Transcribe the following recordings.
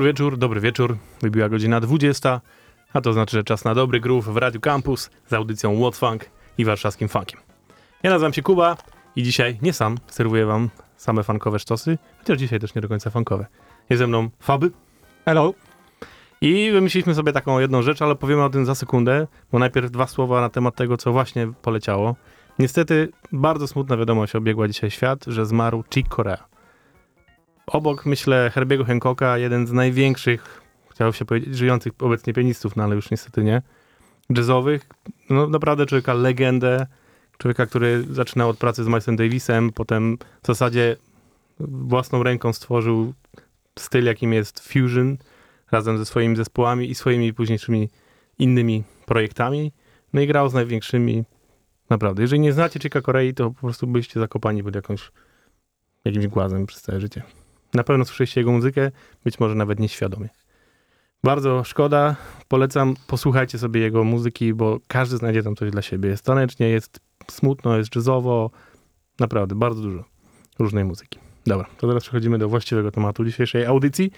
Dobry wieczór, dobry wieczór. Wybiła godzina 20, a to znaczy, że czas na dobry groove w Radio Campus z audycją What Funk i warszawskim funkiem. Ja nazywam się Kuba i dzisiaj nie sam serwuję wam same funkowe sztosy, chociaż dzisiaj też nie do końca funkowe. Jest ze mną Faby. Hello. I wymyśliliśmy sobie taką jedną rzecz, ale powiemy o tym za sekundę, bo najpierw dwa słowa na temat tego, co właśnie poleciało. Niestety bardzo smutna wiadomość obiegła dzisiaj świat, że zmarł Chick Corea. Obok, myślę, Herbiego Hancocka, jeden z największych, chciało się powiedzieć, żyjących obecnie pianistów, no ale już niestety nie, jazzowych. No naprawdę człowieka legendę, człowieka, który zaczynał od pracy z Milesem Davisem, potem w zasadzie własną ręką stworzył styl, jakim jest fusion, razem ze swoimi zespołami i swoimi późniejszymi innymi projektami. No i grał z największymi. Naprawdę, jeżeli nie znacie Chica Korei, to po prostu byliście zakopani pod jakąś, jakimś głazem przez całe życie. Na pewno słyszeliście jego muzykę, być może nawet nieświadomie. Bardzo szkoda, polecam, posłuchajcie sobie jego muzyki, bo każdy znajdzie tam coś dla siebie. Jest tanecznie, jest smutno, jest jazzowo, naprawdę bardzo dużo różnej muzyki. Dobra, to teraz przechodzimy do właściwego tematu dzisiejszej audycji.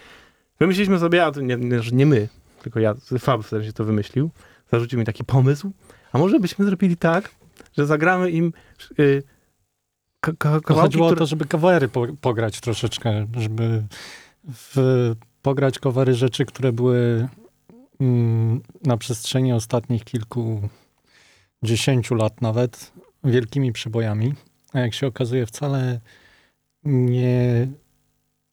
Wymyśliliśmy sobie, a to nie, nie, my, tylko ja, Fab wtedy się to wymyślił, zarzucił mi taki pomysł, a może byśmy zrobili tak, że zagramy im ka- kawałki, Chodziło które... o to, żeby covery po, pograć troszeczkę, żeby w, pograć covery rzeczy, które były mm, na przestrzeni ostatnich kilku, dziesięciu lat nawet, wielkimi przebojami, a jak się okazuje wcale nie,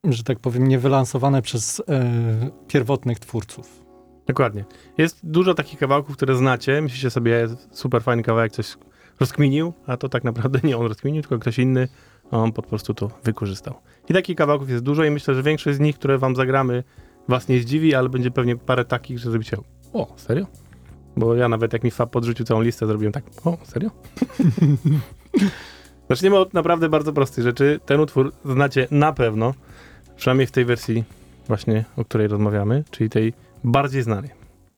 że tak powiem, nie wylansowane przez e, pierwotnych twórców. Dokładnie. Jest dużo takich kawałków, które znacie. Myślicie sobie, super fajny kawałek, coś rozkminił, a to tak naprawdę nie on rozkminił, tylko ktoś inny, a on po prostu to wykorzystał. I takich kawałków jest dużo i myślę, że większość z nich, które wam zagramy, was nie zdziwi, ale będzie pewnie parę takich, że zrobicie o, serio? Bo ja nawet jak mi Fab podrzucił całą listę, zrobiłem tak, o, serio? Zaczniemy od naprawdę bardzo prostej rzeczy. Ten utwór znacie na pewno, przynajmniej w tej wersji właśnie, o której rozmawiamy, czyli tej bardziej znanej.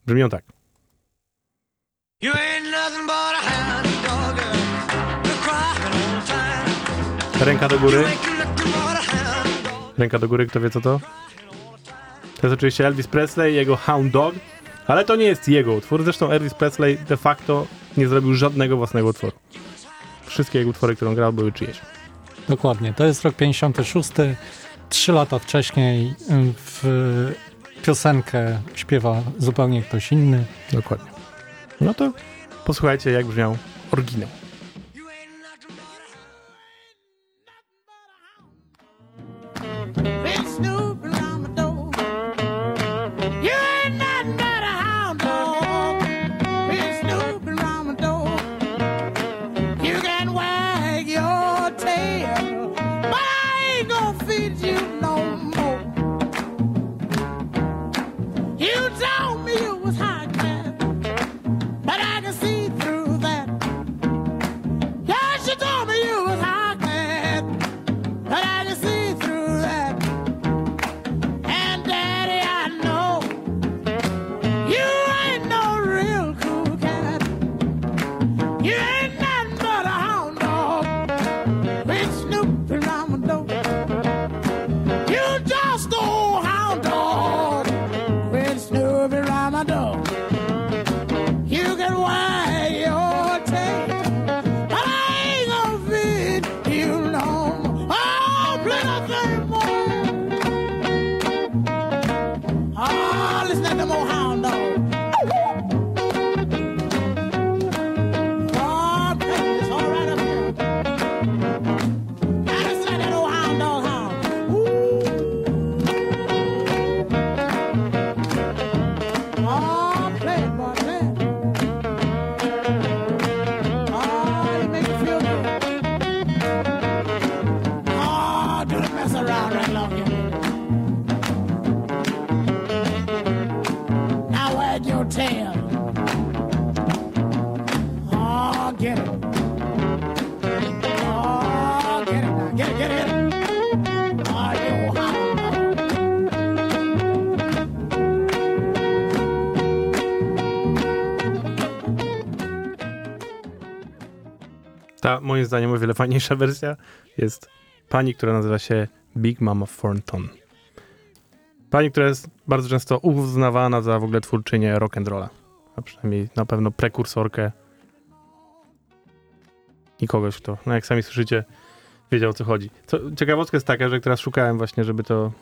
Brzmią tak. You ain't nothing but Ręka do góry. Ręka do góry, kto wie co to? To jest oczywiście Elvis Presley i jego Hound Dog, ale to nie jest jego utwór. Zresztą Elvis Presley de facto nie zrobił żadnego własnego utworu. Wszystkie jego utwory, które grał, były czyjeś. Dokładnie. To jest rok 56. Trzy lata wcześniej y, w piosenkę śpiewa zupełnie ktoś inny. Dokładnie. No to posłuchajcie, jak brzmiał oryginał. Moim zdaniem, o wiele fajniejsza wersja jest pani, która nazywa się Big Mama Thornton. Pani, która jest bardzo często uznawana za w ogóle twórczynię rock and rolla. A przynajmniej na pewno prekursorkę i kogoś, kto, no jak sami słyszycie, wiedział o co chodzi. Co, ciekawostka jest taka, że jak teraz szukałem właśnie, żeby to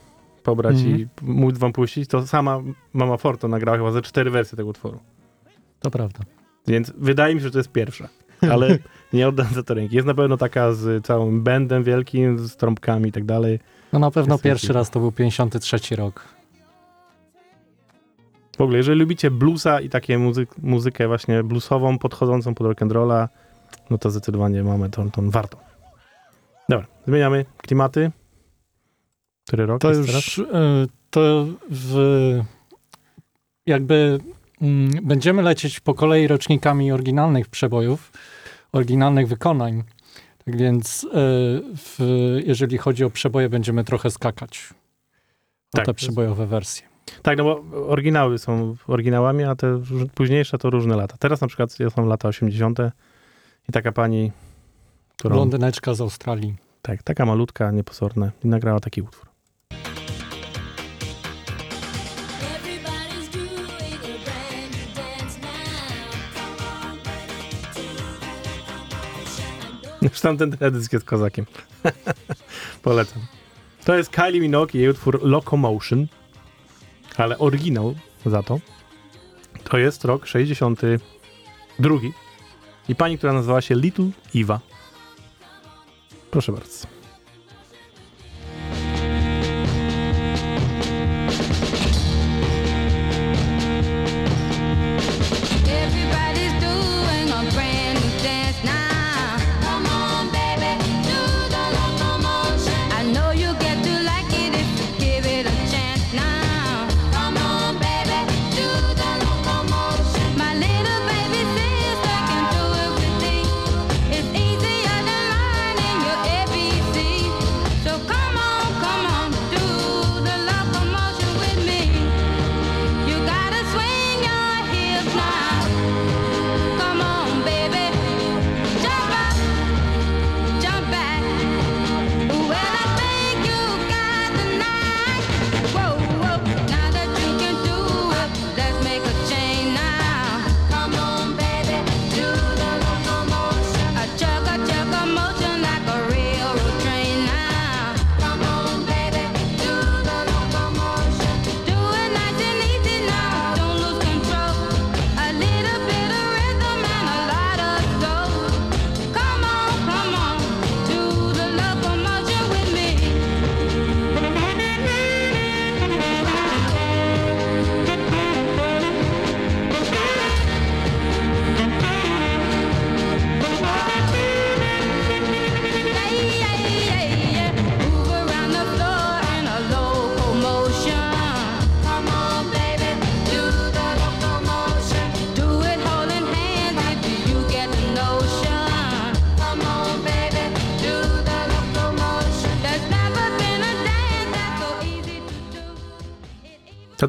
pobrać Mhm. i móc wam puścić, to sama Mama Forto nagrała chyba ze cztery wersje tego utworu. To prawda. Więc wydaje mi się, że to jest pierwsza. Ale nie oddam za to ręki. Jest na pewno taka z całym bandem wielkim, z trąbkami i tak dalej. No na pewno Jest pierwszy taki- raz to był 53 rok. W ogóle, jeżeli lubicie bluesa i takie muzyk, muzykę właśnie bluesową, podchodzącą pod rock'n'rolla, no to zdecydowanie mamy tą, tą warto. Dobra, zmieniamy klimaty. Który rok To jest teraz? już y, to w, jakby będziemy lecieć po kolei rocznikami oryginalnych przebojów, oryginalnych wykonań. Tak więc y, w, jeżeli chodzi o przeboje, będziemy trochę skakać. O Tak, te przebojowe wersje. Tak, no bo oryginały są oryginałami, a te późniejsze to różne lata. Teraz na przykład są lata 80. i taka pani, którą, Blondyneczka z Australii. tak, taka malutka, nieposorna i nagrała taki utwór. Już tamten teledysk jest kozakiem. Polecam. To jest Kylie Minogue i jej utwór Locomotion, ale oryginał za to to jest rok 62 i pani, która nazywała się Little Eva. Proszę bardzo.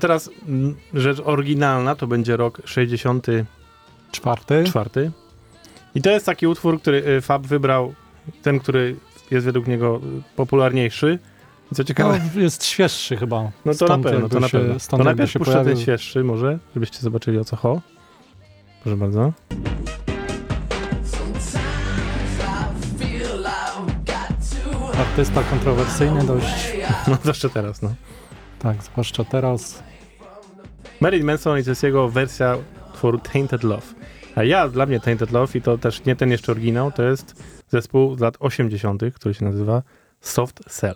Teraz mm, rzecz oryginalna, to będzie rok 64. Czwarty. I to jest taki utwór, który y, Fab wybrał, ten, który jest według niego y, popularniejszy. Co No, ciekawe, jest świeższy chyba. no to na pewno, to na się- pewno. To najpierw się puszczę ten pojawił. świeższy może, żebyście zobaczyli o co ho. Proszę bardzo. Artysta kontrowersyjny dość. No zawsze teraz, no. Tak, zwłaszcza teraz. Marilyn Manson i to jest jego wersja utworu Tainted Love. A ja, dla mnie Tainted Love i to też nie ten jeszcze oryginał, to jest zespół z lat 80., który się nazywa Soft Cell.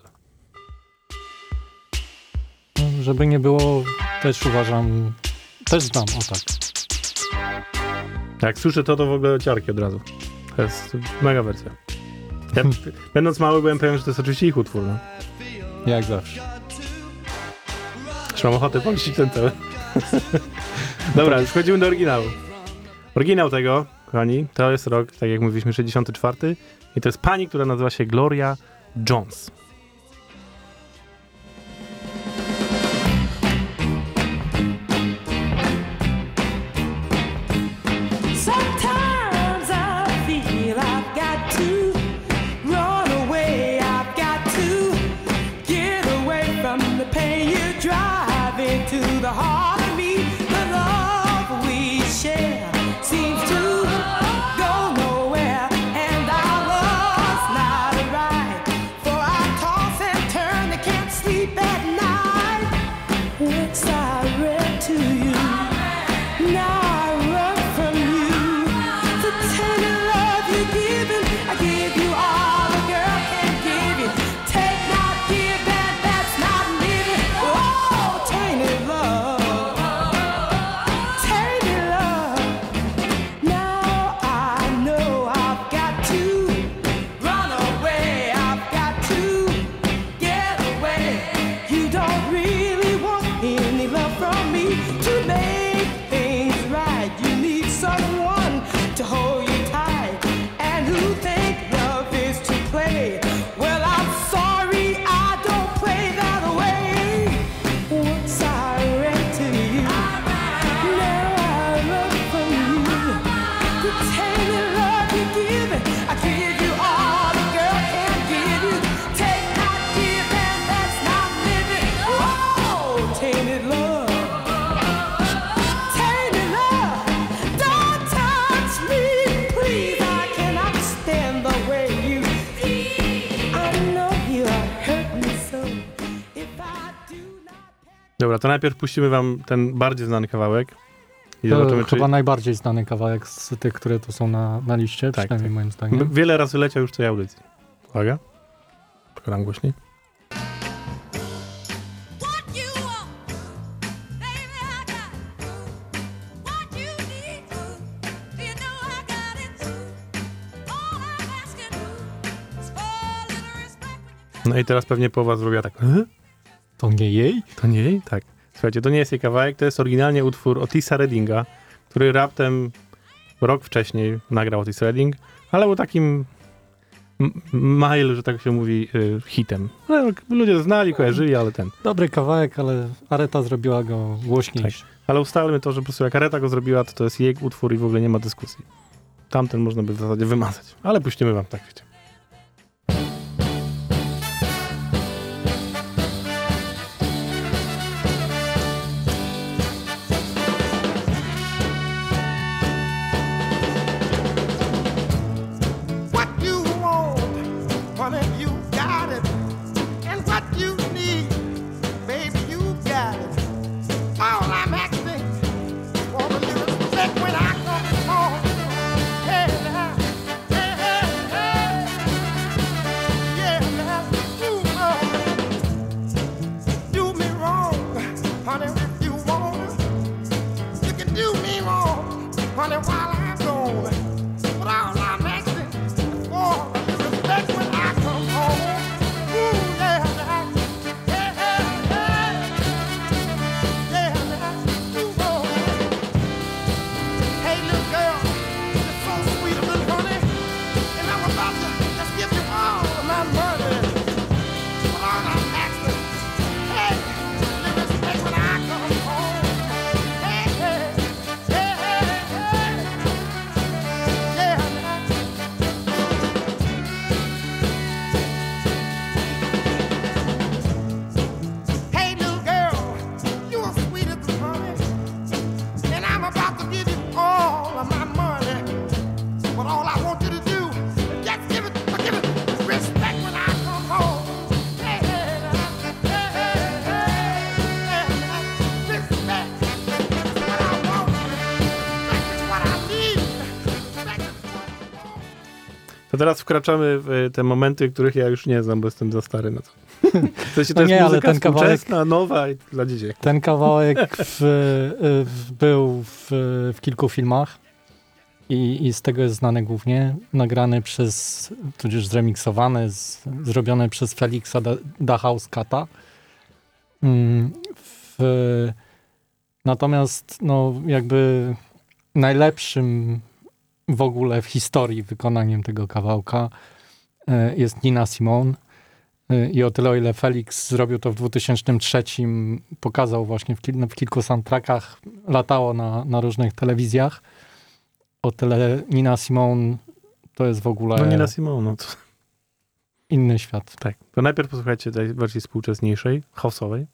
Żeby nie było, też uważam, też znam, o tak. Jak słyszę to, to w ogóle ciarki od razu. To jest mega wersja. Ja, będąc mały, byłem pewien, że to jest oczywiście ich utwór. No. Jak zawsze. Już mam ochotę policzyć ten cały. Dobra, już wchodzimy do oryginału. Oryginał tego, kochani, to jest rok, tak jak mówiliśmy, 64 i to jest pani, która nazywa się Gloria Jones. Najpierw puścimy wam ten bardziej znany kawałek. I To zobaczymy, czy... chyba najbardziej znany kawałek z tych, które tu są na, na liście, Tak, przynajmniej tak. moim zdaniem. Wiele razy leciał już tej audycji. Uwaga. Przegram you No i teraz pewnie połowa zrobiła tak. "E? To nie jej? To nie jej? Tak. Słuchajcie, to nie jest jej kawałek, to jest oryginalnie utwór Otisa Reddinga, który raptem rok wcześniej nagrał Otis Redding, ale był takim mile, że tak się mówi, y, hitem. No, ludzie znali, kojarzyli, ale ten. Dobry kawałek, ale Areta zrobiła go głośniejszy. Ale ustalmy to, że po prostu jak Areta go zrobiła, to to jest jej utwór i w ogóle nie ma dyskusji. Tamten można by w zasadzie wymazać. Ale puścimy wam tak, wiecie. To teraz wkraczamy w y, te momenty, których ja już nie znam, bo jestem za stary na to. W sensie to No jest nie, ale muzyka ten kawałek- nowa i dla dzieciaków. Ten kawałek w, w, był w, w kilku filmach i, i z tego jest znany głównie. Nagrany przez, tudzież zremiksowany, z, zrobiony przez Felixa Da- Dachauskata. Mm, w, natomiast no, jakby najlepszym w ogóle w historii wykonaniem tego kawałka e, jest Nina Simone. Y, I o tyle, o ile Felix zrobił to w 2003, pokazał właśnie w, kil- w kilku soundtrackach, latało na, na różnych telewizjach, o tyle Nina Simone to jest w ogóle No nie na Simon, no to inny świat. tak. To najpierw posłuchajcie tej wersji współczesniejszej, house'owej.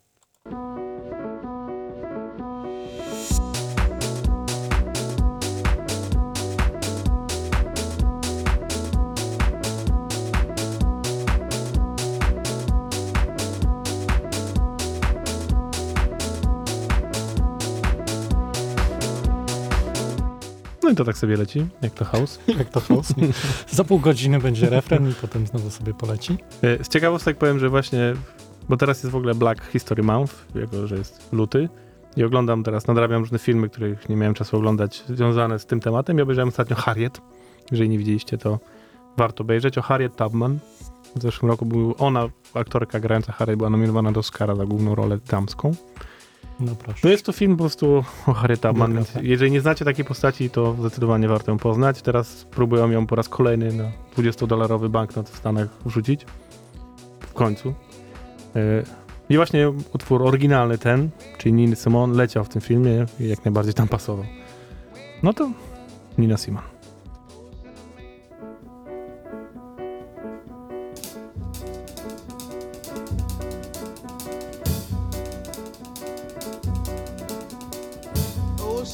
No i to tak sobie leci, jak to house. Jak to house. Za pół godziny będzie refren i potem znowu sobie poleci. E, Z ciekawostek powiem, że właśnie, bo teraz jest w ogóle Black History Month, jako że jest luty i oglądam teraz, nadrabiam różne filmy, których nie miałem czasu oglądać, związane z tym tematem i obejrzałem ostatnio Harriet. Jeżeli nie widzieliście, to warto obejrzeć. O Harriet Tubman. W zeszłym roku był ona, aktorka grająca Harriet, była nominowana do Oscara za główną rolę damską. No proszę. No jest to film po prostu o Harriet Tubman, więc jeżeli nie znacie takiej postaci, to zdecydowanie warto ją poznać. Teraz próbują ją po raz kolejny na 20-dolarowy banknot w Stanach wrzucić. W końcu. Yy, I właśnie utwór oryginalny ten, czyli Nina Simone, leciał w tym filmie i jak najbardziej tam pasował. No to Nina Simone.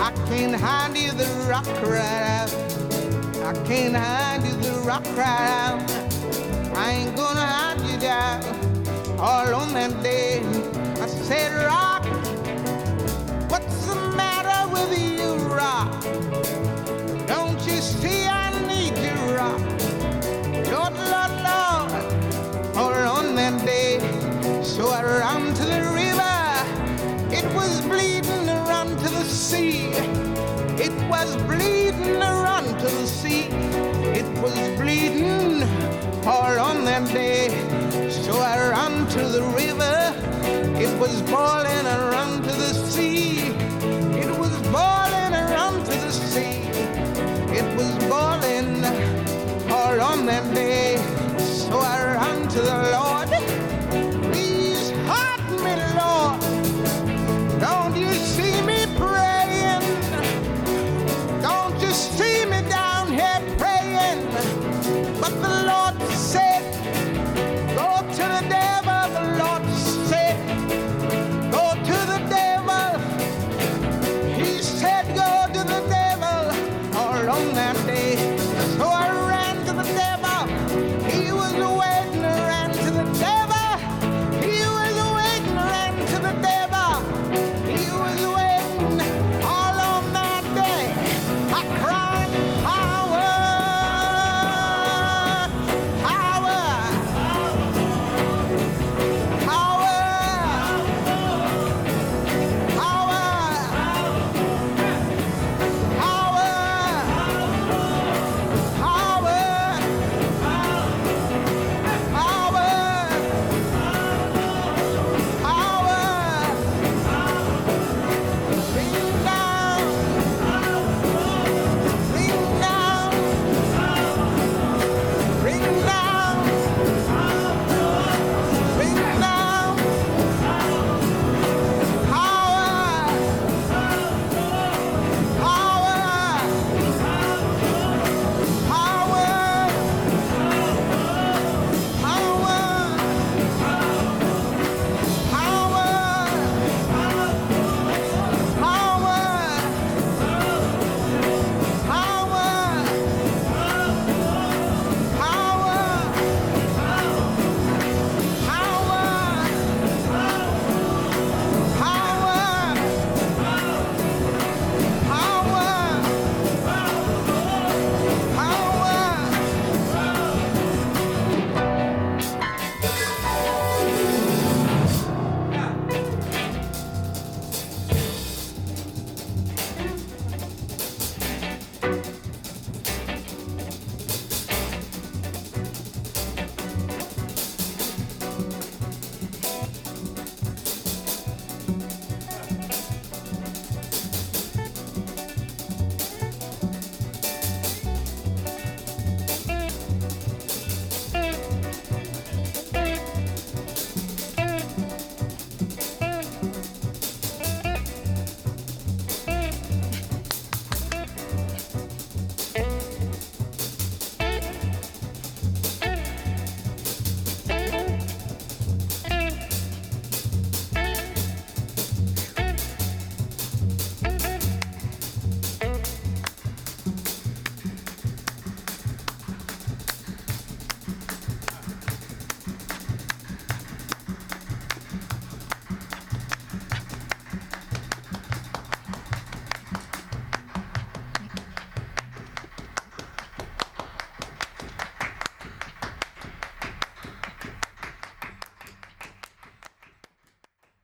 I can't hide you, the rock cried out. I can't hide you, the rock cried out. I ain't gonna hide you down all on that day. Sea. It was bleeding run to the sea. It was bleeding all on that day. So I ran to the river. It was boiling and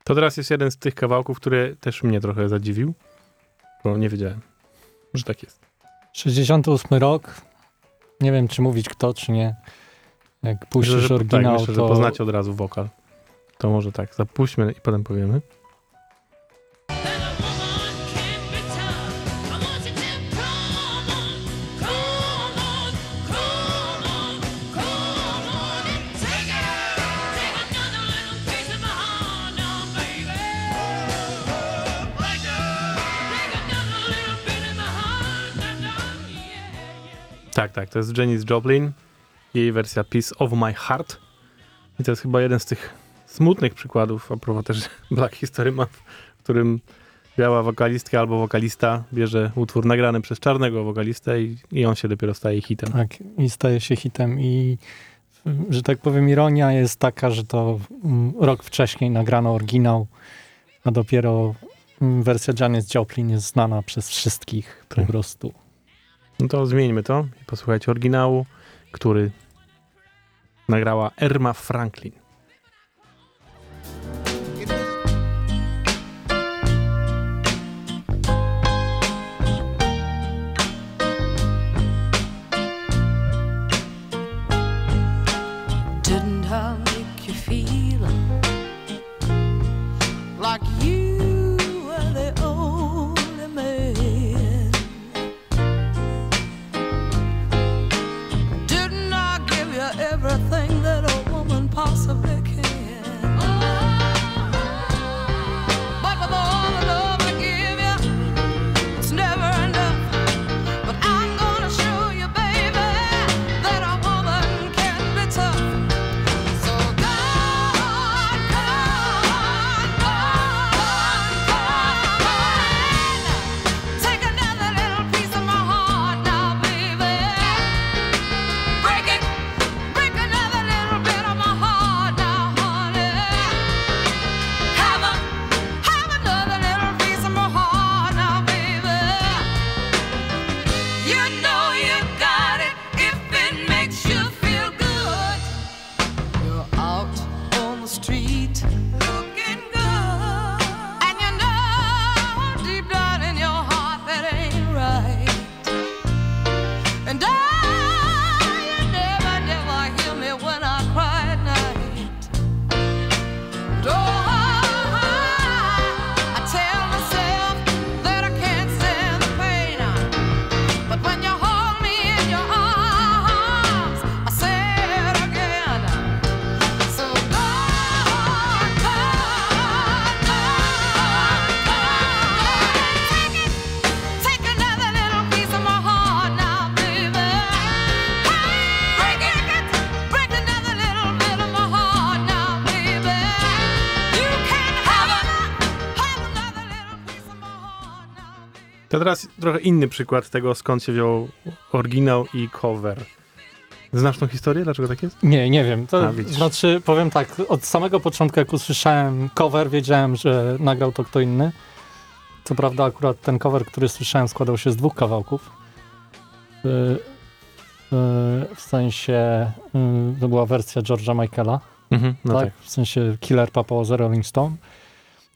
To teraz jest jeden z tych kawałków, który też mnie trochę zadziwił, bo nie wiedziałem, że tak jest. 68 rok. Nie wiem, czy mówić kto, czy nie. Jak puścisz Myślę, że, oryginał, tak, myślę, że to poznacie od razu wokal. To może tak, zapuśćmy i potem powiemy. Tak, tak, to jest Janis Joplin, jej wersja Piece of My Heart. I to jest chyba jeden z tych smutnych przykładów, a propos też Black History Month, w którym biała wokalistka albo wokalista bierze utwór nagrany przez czarnego wokalistę i, i on się dopiero staje hitem. Tak, i staje się hitem. I że tak powiem, ironia jest taka, że to mm, rok wcześniej nagrano oryginał, a dopiero mm, wersja Janis Joplin jest znana przez wszystkich po Tak. prostu. No to zmieńmy to i posłuchajcie oryginału, który nagrała Erma Franklin. To teraz trochę inny przykład tego, skąd się wziął oryginał i cover. Znasz tą historię? Dlaczego tak jest? Nie, nie wiem. To A, znaczy, powiem tak, od samego początku, jak usłyszałem cover, wiedziałem, że nagrał to kto inny. Co prawda, akurat ten cover, który słyszałem, składał się z dwóch kawałków. Y, y, w sensie, y, to była wersja George'a Michaela, Mhm, no tak? tak. W sensie Killer Papa z Rolling Stone.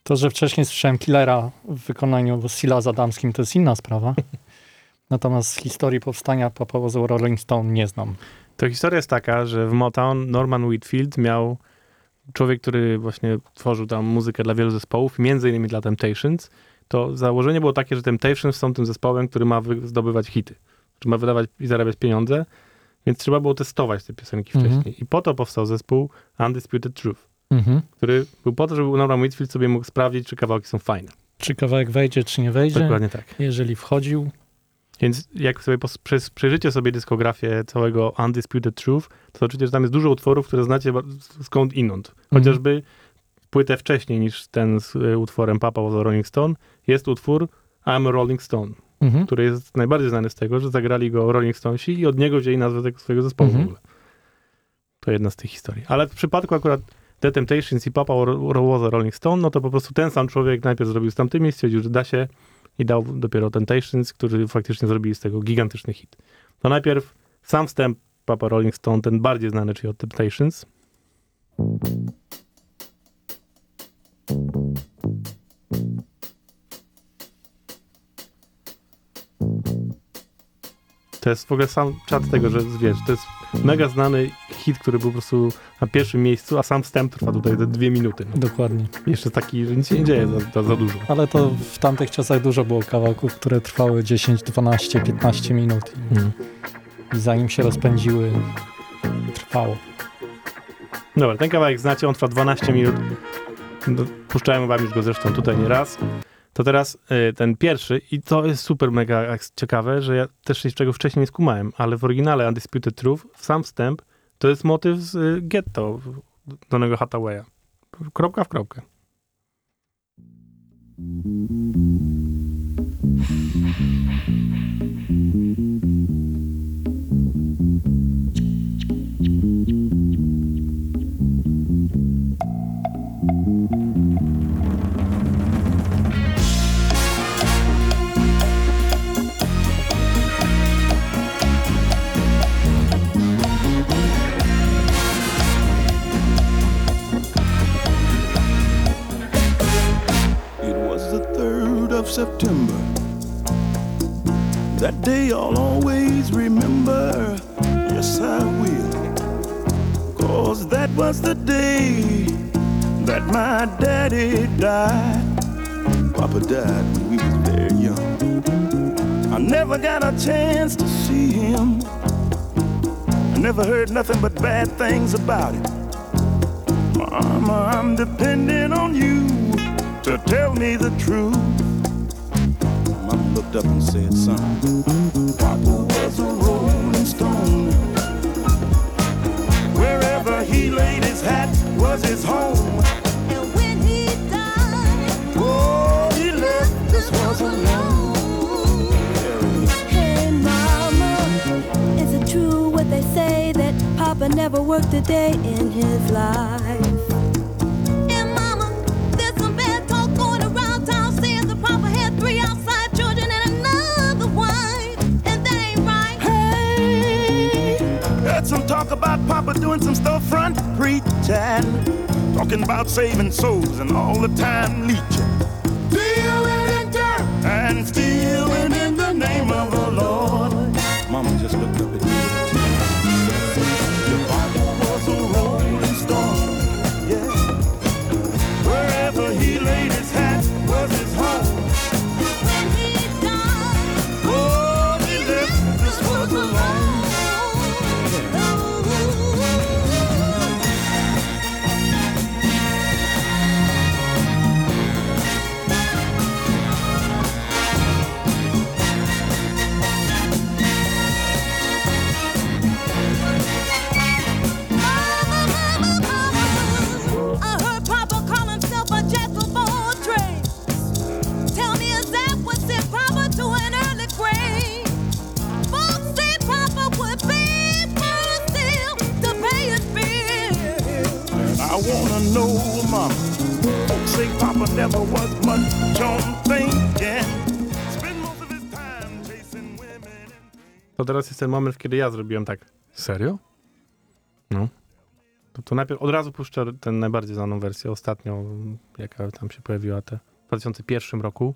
To, że wcześniej słyszałem Killera w wykonaniu Silla z Adamskim, to jest inna sprawa. Natomiast historii powstania Papa z Rolling Stone nie znam. To historia jest taka, że w Motown Norman Whitfield miał człowiek, który właśnie tworzył tam muzykę dla wielu zespołów, między innymi dla Temptations. To założenie było takie, że Temptations są tym zespołem, który ma zdobywać hity, czy ma wydawać i zarabiać pieniądze, więc trzeba było testować te piosenki Mhm. wcześniej. I po to powstał zespół Undisputed Truth, Mhm. który był po to, żeby Norman Whitfield sobie mógł sprawdzić, czy kawałki są fajne. Czy kawałek wejdzie, czy nie wejdzie. Dokładnie tak. Jeżeli wchodził, Więc jak sobie przez- przejrzycie sobie dyskografię całego Undisputed Truth, to zobaczycie, że tam jest dużo utworów, które znacie skąd inąd. Chociażby płytę wcześniej niż ten z y, utworem Papa was Rolling Stone jest utwór I'm a Rolling Stone, mhm. który jest najbardziej znany z tego, że zagrali go Rolling Stonesi i od niego wzięli nazwę tego swojego zespołu Mhm. w ogóle. To jedna z tych historii. Ale w przypadku akurat The Temptations i Papa was Rolling Stone, no to po prostu ten sam człowiek najpierw zrobił z tamtymi, stwierdził, że da się i dał dopiero Temptations, którzy faktycznie zrobili z tego gigantyczny hit. No najpierw sam wstęp Papa Rolling Stone, ten bardziej znany, czyli od Temptations. To jest w ogóle sam czat tego, że wiesz, to jest mega znany hit, który był po prostu na pierwszym miejscu, a sam wstęp trwa tutaj te dwie minuty. Dokładnie. Jeszcze taki, że nic się nie dzieje za, za, za dużo. Ale to w tamtych czasach dużo było kawałków, które trwały 10, 12, 15 minut i, i zanim się rozpędziły, trwało. Dobra, ten kawałek znacie, on trwa 12 minut. No, puszczałem wam już go zresztą tutaj nie raz. To teraz y, ten pierwszy, i to jest super mega ciekawe, że ja też się czego wcześniej nie skumałem, ale w oryginale Undisputed Truth, sam wstęp, to jest motyw z y, Ghetto Donego Hathawaya. Kropka w kropkę. September. That day I'll always remember. Yes, I will. Cause that was the day that my daddy died. Papa died when we was very young. I never got a chance to see him. I never heard nothing but bad things about it. Mama, I'm depending on you to tell me the truth. Mama looked up and said, son, Papa was a rolling stone. Wherever he laid his hat was his home. And when he died, Oh, he left this was alone. Hey mama, is it true what they say that Papa never worked a day in his life? Talk about Papa doing some storefront preaching, talking about saving souls and all the time leeching, dealing in dirt and stealing in the name of the Lord. Mama just looked up at me. Never was much on thinking. Spend most of his time chasing women and To teraz jest ten moment, kiedy ja zrobiłem tak. Serio? No. To, to najpierw od razu puszczę tę najbardziej znaną wersję, ostatnią, jaka tam się pojawiła te w 2001 roku.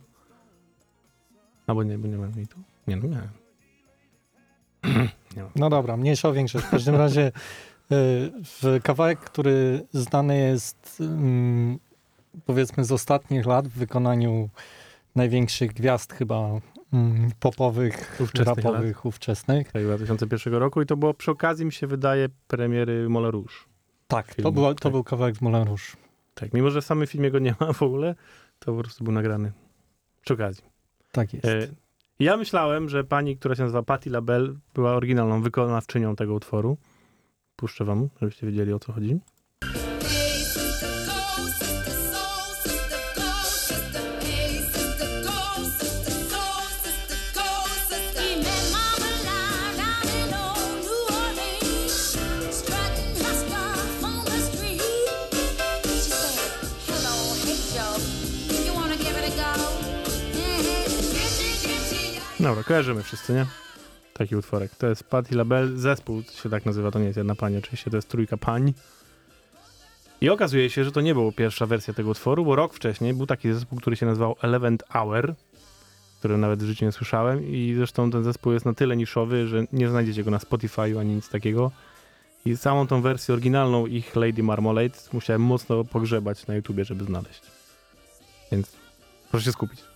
Albo nie, bo nie mam jej tu. Nie, no miałem. nie. No dobra, mniejsza o większość. W każdym razie y, w kawałek, który znany jest mm, powiedzmy z ostatnich lat w wykonaniu największych gwiazd chyba mm, popowych, Ówczesnych rapowych, ówczesnych. Tak, 2001 roku i to było przy okazji, mi się wydaje, premiery Moulin Rouge. Tak, to, Filmu, była, to tak. był kawałek z Moulin Rouge. Tak, mimo że w samym filmie go nie ma w ogóle, to po prostu był nagrany przy okazji. Tak jest. E, ja myślałem, że pani, która się nazywa Patti LaBelle, była oryginalną wykonawczynią tego utworu. Puszczę wam, żebyście wiedzieli o co chodzi. Dobra, kojarzymy wszyscy, nie? Taki utworek. To jest Patti LaBelle, zespół się tak nazywa, to nie jest jedna pani, oczywiście to jest trójka pań. I okazuje się, że to nie była pierwsza wersja tego utworu, bo rok wcześniej był taki zespół, który się nazywał Eleventh Hour, który nawet w życiu nie słyszałem i zresztą ten zespół jest na tyle niszowy, że nie znajdziecie go na Spotify ani nic takiego. I całą tą wersję oryginalną ich Lady Marmalade musiałem mocno pogrzebać na YouTubie, żeby znaleźć. Więc proszę się skupić.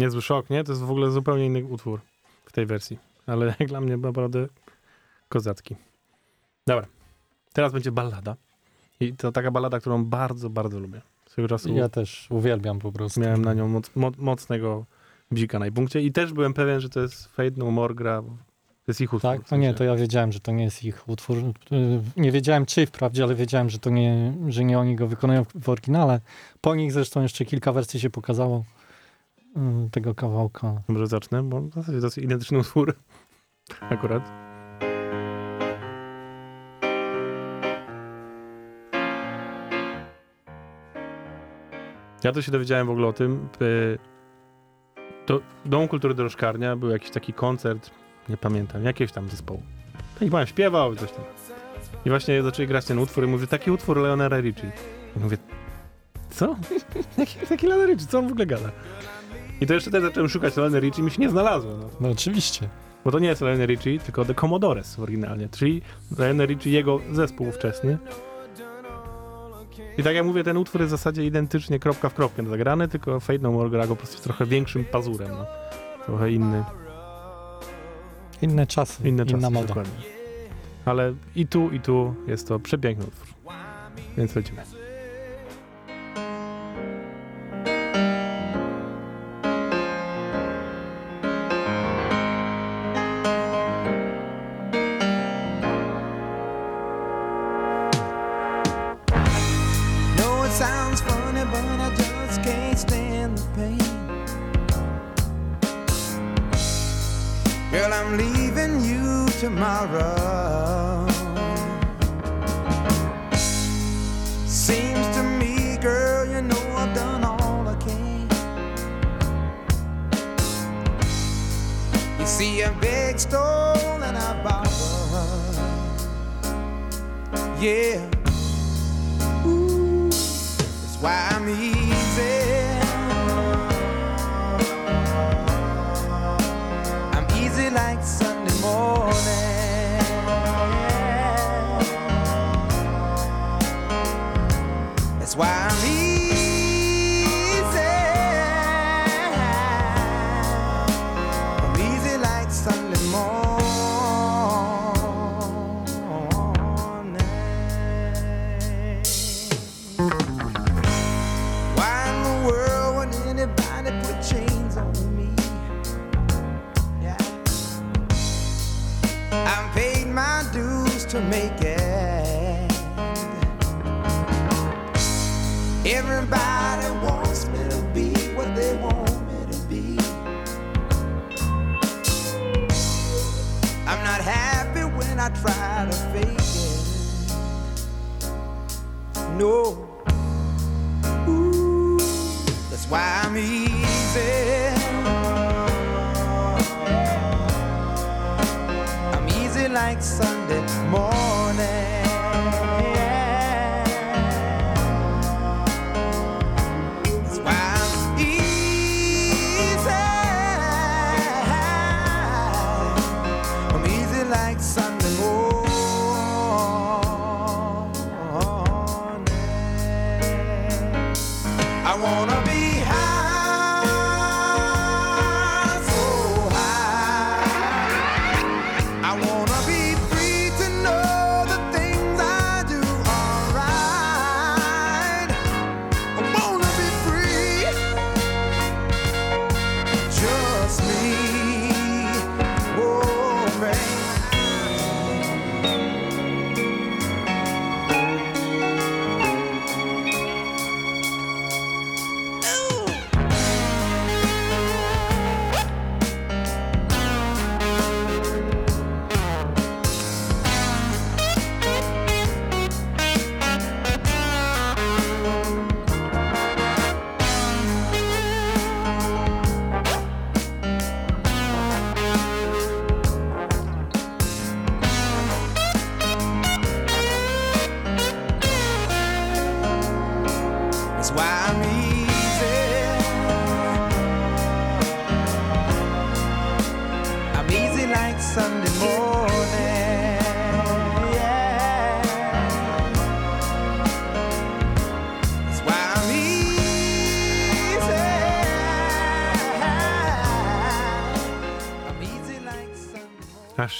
Niezły szok, nie? To jest w ogóle zupełnie inny utwór w tej wersji. Ale jak dla mnie naprawdę kozacki. Dobra. Teraz będzie ballada. I to taka ballada, którą bardzo, bardzo lubię. Swego czasu Ja też uwielbiam po prostu. miałem na nią moc, mo, mocnego bzika na punkcie i też byłem pewien, że to jest Fade No More gra. To jest ich utwór. Tak? w No nie, sensie. to ja wiedziałem, że to nie jest ich utwór. Nie wiedziałem czy wprawdzie, ale wiedziałem, że to nie, że nie oni go wykonują w- oryginale. Po nich zresztą jeszcze kilka wersji się pokazało tego kawałka. Może zacznę, bo w zasadzie to jest identyczny utwór. Akurat. Ja to się dowiedziałem w ogóle o tym. y, Do Domu Kultury Dorożkarnia był jakiś taki koncert, nie pamiętam, jakiegoś tam zespołu. I pan śpiewał, coś tam. I właśnie zaczęli grać ten utwór i mówię, taki utwór Leonera Ricci. I mówię, co? Jaki, taki Leonard Ricci, co on w ogóle gada? I to jeszcze też zacząłem szukać Leonard Ricci i mi się nie znalazło. No. No oczywiście. Bo to nie jest Lionel Richie, tylko The Commodores oryginalnie, czyli Lionel Richie, jego zespół ówczesny. I tak jak mówię, ten utwór jest w zasadzie identycznie kropka w kropkę zagrany, tylko Fade No More gra go po prostu z trochę większym pazurem. No. Trochę inny, Inne czasy, inne czasy. inna moda. Dokładnie. Ale i tu, i tu jest to przepiękny utwór. Więc lecimy.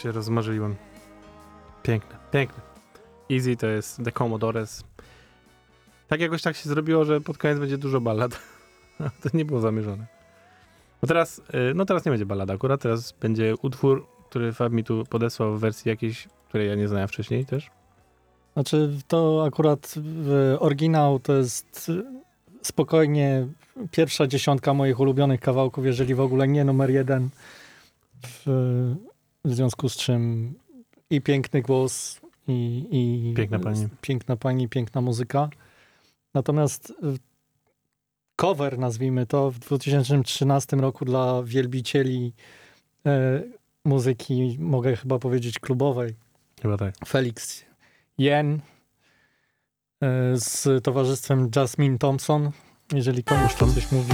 Się rozmarzyłem. Piękne, piękne. Easy to jest The Commodores. Tak jakoś tak się zrobiło, że pod koniec będzie dużo ballad. to nie było zamierzone. No teraz, y, no teraz nie będzie ballada akurat, teraz będzie utwór, który Fab mi tu podesłał w wersji jakiejś, której ja nie znałem wcześniej też. Znaczy, to akurat w oryginał to jest y, spokojnie pierwsza dziesiątka moich ulubionych kawałków, jeżeli w ogóle nie numer jeden. W, w związku z czym i piękny głos, i, i Piękna pani. piękna pani, piękna muzyka. Natomiast y, cover, nazwijmy to, w 2013 roku dla wielbicieli e, muzyki, mogę chyba powiedzieć klubowej, Chyba tak. Felix Jen e, z towarzystwem Jasmine Thompson, jeżeli komuś to coś mówi.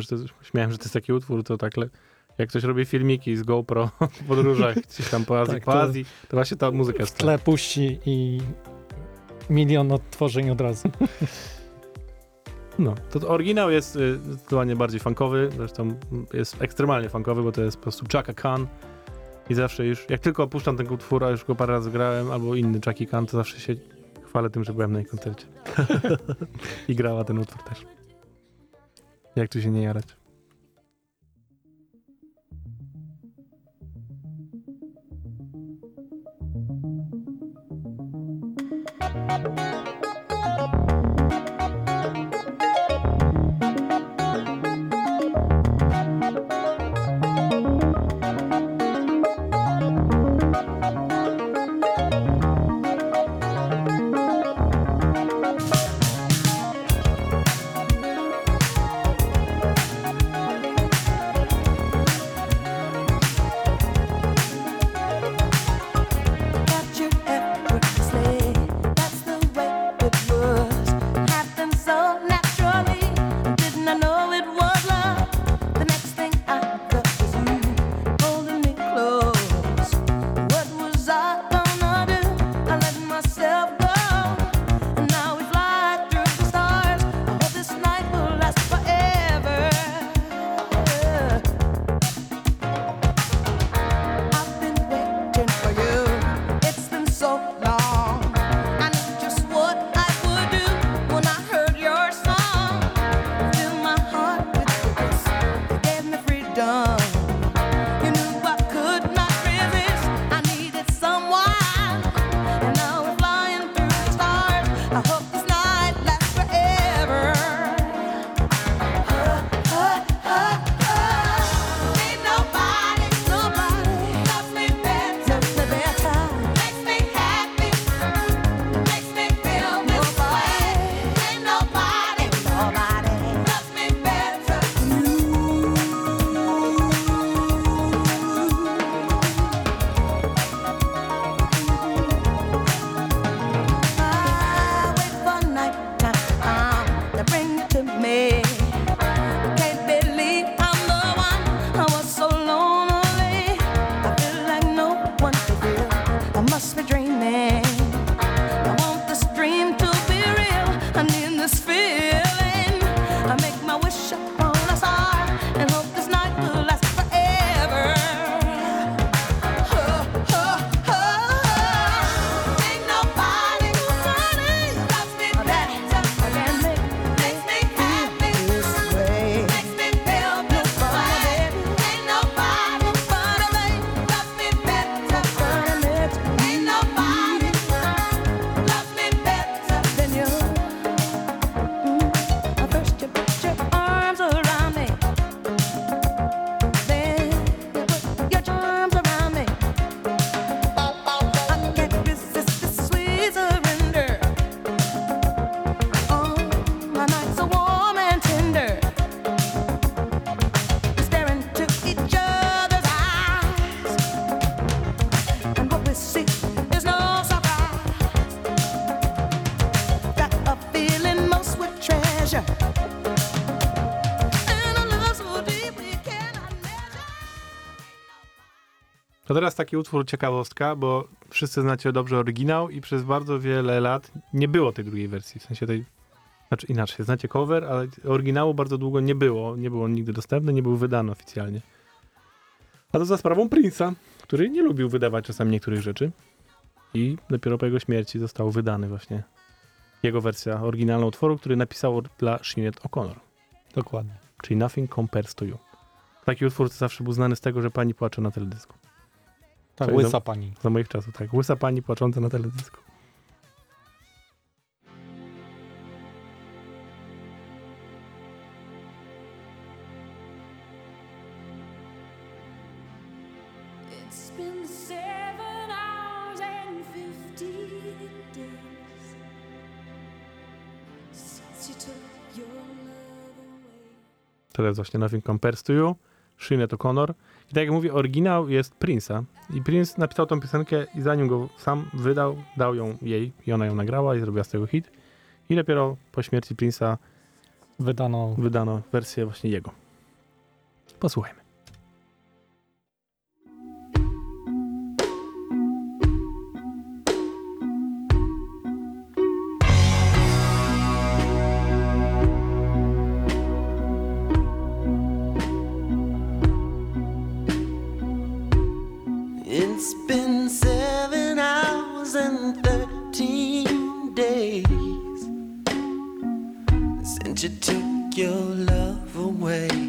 Że to, śmiałem, że to jest taki utwór, to tak le, jak ktoś robi filmiki z GoPro w podróżach gdzieś tam po Azji, Tak, po to- Azji, to właśnie ta muzyka W jest. tle puści i milion odtworzeń od razu. No, to, to oryginał jest y, zdecydowanie bardziej funkowy, zresztą jest ekstremalnie funkowy, bo to jest po prostu Chaka Khan i zawsze już, jak tylko opuszczam ten utwór, a już go parę razy grałem, albo inny Chucky Khan, to zawsze się chwalę tym, że byłem na jej koncercie. I grała ten utwór też. Jak tu się nie jarać? Got teraz taki utwór ciekawostka, bo wszyscy znacie dobrze oryginał i przez bardzo wiele lat nie było tej drugiej wersji. W sensie tej. Znaczy inaczej, znacie cover, ale oryginału bardzo długo nie było. Nie było on nigdy dostępny, nie był wydany oficjalnie. A to za sprawą Prince'a, który nie lubił wydawać czasami niektórych rzeczy. I dopiero po jego śmierci został wydany właśnie jego wersja oryginalna utworu, który napisał dla Sinead O'Connor. Dokładnie. Czyli Nothing Compares to You. Taki utwór zawsze był znany z tego, że pani płacze na teledysku. Tak, Czyli łysa za- pani. Za moich czasów, tak. Łysa pani płacząca na teledysku. To jest właśnie Nothing Compares to You, Sinead O'Connor. I tak jak mówię, oryginał jest Prince'a. I Prince napisał tą piosenkę i zanim go sam wydał, dał ją jej i ona ją nagrała i zrobiła z tego hit. I dopiero po śmierci Prince'a Wydano wydano wersję właśnie jego. Posłuchajmy. 15 days since you took your love away.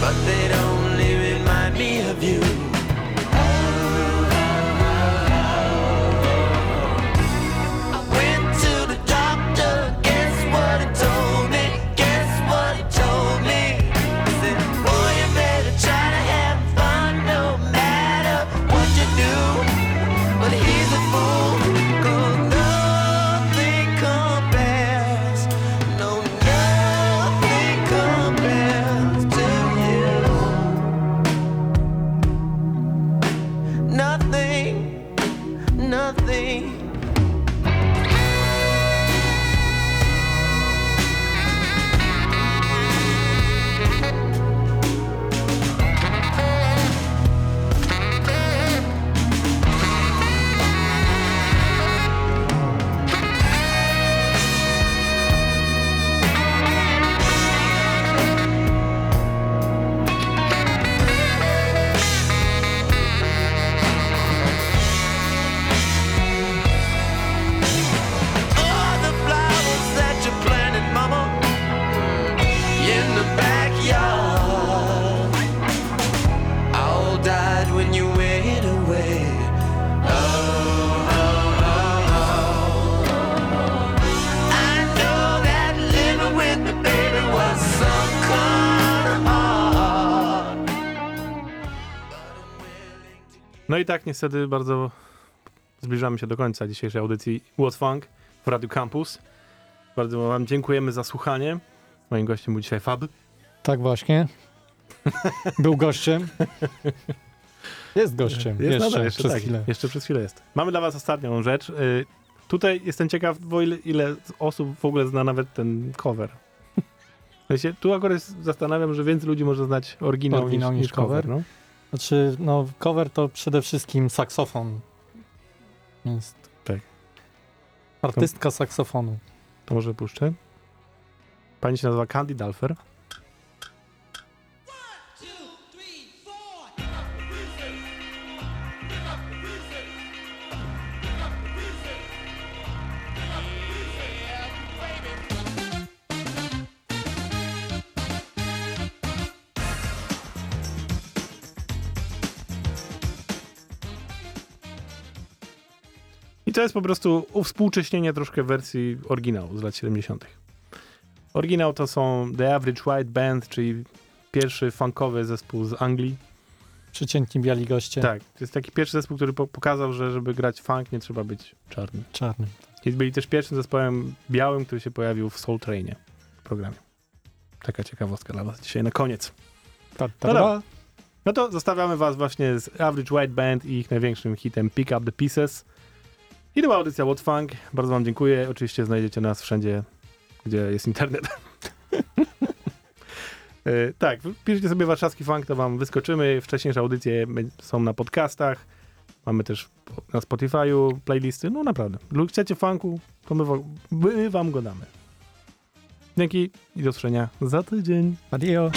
but they'd only remind me of you. Tak niestety bardzo zbliżamy się do końca dzisiejszej audycji What's Funk w Radio Campus. Bardzo wam dziękujemy za słuchanie. Moim gościem był dzisiaj Fab. Tak właśnie. Był gościem. Jest gościem. jeszcze, nadal, jeszcze, przez tak, chwilę. jeszcze przez chwilę jest. Mamy dla was ostatnią rzecz. Y, tutaj jestem ciekaw, bo ile, ile osób w ogóle zna nawet ten cover. W sensie, tu akurat jest- zastanawiam, że więcej ludzi może znać oryginał, Oryginał niż, niż cover. No. Znaczy, no, cover to przede wszystkim saksofon. Jest. Tak. Artystka saksofonu. To może puszczę. Pani się nazywa Candy Dalfer. To jest po prostu uwspółcześnienie troszkę wersji oryginału z lat 70. Oryginał to są The Average White Band, czyli pierwszy funkowy zespół z Anglii. Przeciętni biali goście. Tak, to jest taki pierwszy zespół, który po pokazał, że żeby grać funk nie trzeba być czarnym. Czarny. I byli też pierwszym zespołem białym, który się pojawił w Soul Trainie w programie. Taka ciekawostka dla was dzisiaj na koniec. Ta, ta, No. No to zostawiamy was właśnie z Average White Band i ich największym hitem Pick Up The Pieces. I to była audycja What Funk. Bardzo wam dziękuję. Oczywiście znajdziecie nas wszędzie, gdzie jest internet. E, tak, piszcie sobie warszawski funk, to wam wyskoczymy. Wcześniejsze audycje są na podcastach. Mamy też na Spotify'u playlisty. No naprawdę. Lub chcecie funku, to my, my wam go damy. Dzięki i do usłyszenia za tydzień. Adio.